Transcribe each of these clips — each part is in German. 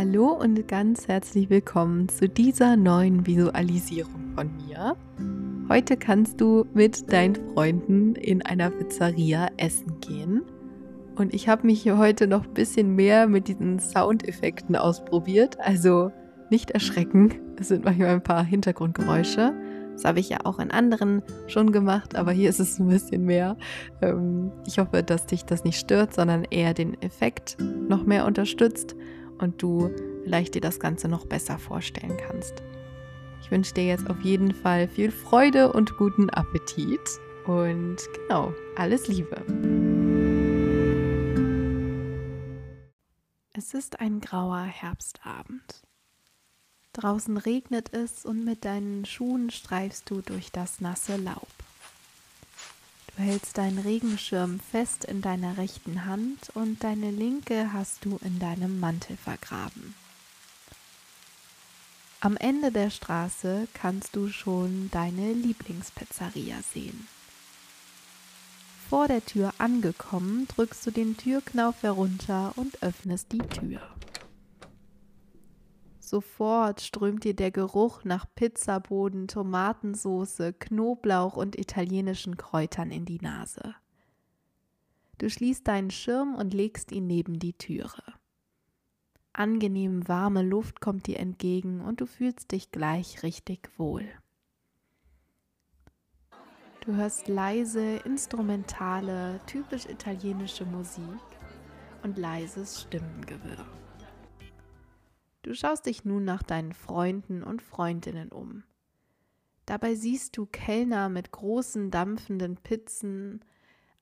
Hallo und ganz herzlich willkommen zu dieser neuen Visualisierung von mir. Heute kannst du mit deinen Freunden in einer Pizzeria essen gehen. Und ich habe mich hier heute noch ein bisschen mehr mit diesen Soundeffekten ausprobiert. Also nicht erschrecken, es sind manchmal ein paar Hintergrundgeräusche. Das habe ich ja auch in anderen schon gemacht, aber hier ist es ein bisschen mehr. Ähm, ich hoffe, dass dich das nicht stört, sondern eher den Effekt noch mehr unterstützt und du vielleicht dir das Ganze noch besser vorstellen kannst. Ich wünsche dir jetzt auf jeden Fall viel Freude und guten Appetit und genau, alles Liebe. Es ist ein grauer Herbstabend. Draußen regnet es und mit deinen Schuhen streifst du durch das nasse Laub. Du hältst deinen Regenschirm fest in deiner rechten Hand und deine linke hast du in deinem Mantel vergraben. Am Ende der Straße kannst du schon deine Lieblingspizzeria sehen. Vor der Tür angekommen, drückst du den Türknauf herunter und öffnest die Tür. Sofort strömt dir der Geruch nach Pizzaboden, Tomatensoße, Knoblauch und italienischen Kräutern in die Nase. Du schließt deinen Schirm und legst ihn neben die Türe. Angenehm warme Luft kommt dir entgegen und du fühlst dich gleich richtig wohl. Du hörst leise, instrumentale, typisch italienische Musik und leises Stimmengewirr. Du schaust dich nun nach deinen Freunden und Freundinnen um. Dabei siehst du Kellner mit großen dampfenden Pizzen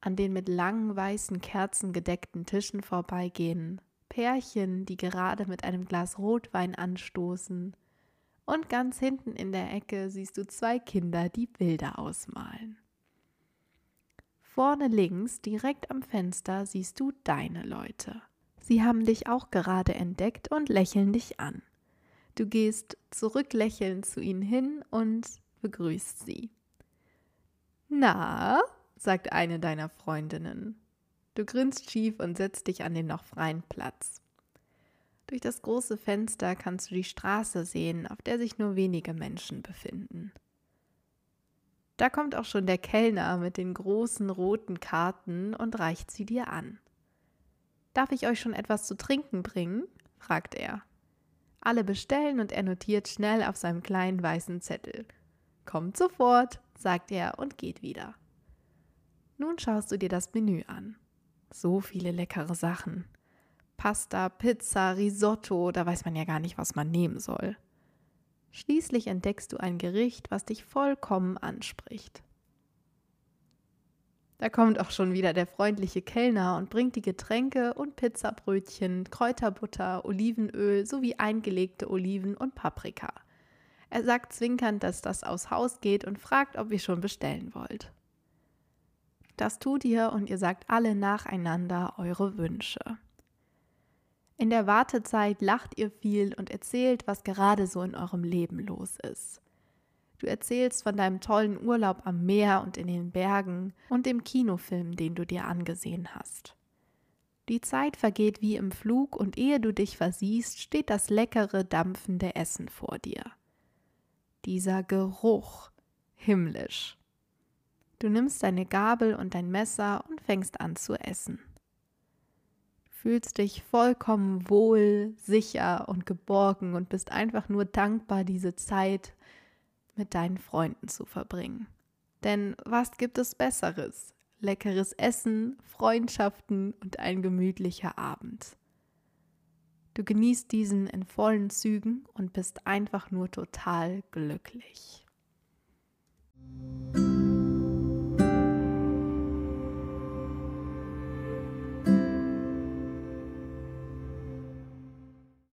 an den mit langen weißen Kerzen gedeckten Tischen vorbeigehen, Pärchen, die gerade mit einem Glas Rotwein anstoßen, und ganz hinten in der Ecke siehst du zwei Kinder, die Bilder ausmalen. Vorne links, direkt am Fenster, siehst du deine Leute. Sie haben dich auch gerade entdeckt und lächeln dich an. Du gehst zurücklächelnd zu ihnen hin und begrüßt sie. Na, sagt eine deiner Freundinnen. Du grinst schief und setzt dich an den noch freien Platz. Durch das große Fenster kannst du die Straße sehen, auf der sich nur wenige Menschen befinden. Da kommt auch schon der Kellner mit den großen roten Karten und reicht sie dir an. Darf ich euch schon etwas zu trinken bringen? fragt er. Alle bestellen und er notiert schnell auf seinem kleinen weißen Zettel. Kommt sofort, sagt er und geht wieder. Nun schaust du dir das Menü an. So viele leckere Sachen. Pasta, Pizza, Risotto, da weiß man ja gar nicht, was man nehmen soll. Schließlich entdeckst du ein Gericht, was dich vollkommen anspricht. Da kommt auch schon wieder der freundliche Kellner und bringt die Getränke und Pizzabrötchen, Kräuterbutter, Olivenöl sowie eingelegte Oliven und Paprika. Er sagt zwinkernd, dass das aus Haus geht und fragt, ob ihr schon bestellen wollt. Das tut ihr und ihr sagt alle nacheinander eure Wünsche. In der Wartezeit lacht ihr viel und erzählt, was gerade so in eurem Leben los ist. Du erzählst von deinem tollen Urlaub am Meer und in den Bergen und dem Kinofilm, den du dir angesehen hast. Die Zeit vergeht wie im Flug und ehe du dich versiehst, steht das leckere, dampfende Essen vor dir. Dieser Geruch, himmlisch. Du nimmst deine Gabel und dein Messer und fängst an zu essen. Du fühlst dich vollkommen wohl, sicher und geborgen und bist einfach nur dankbar, diese Zeit mit deinen Freunden zu verbringen. Denn was gibt es Besseres? Leckeres Essen, Freundschaften und ein gemütlicher Abend. Du genießt diesen in vollen Zügen und bist einfach nur total glücklich.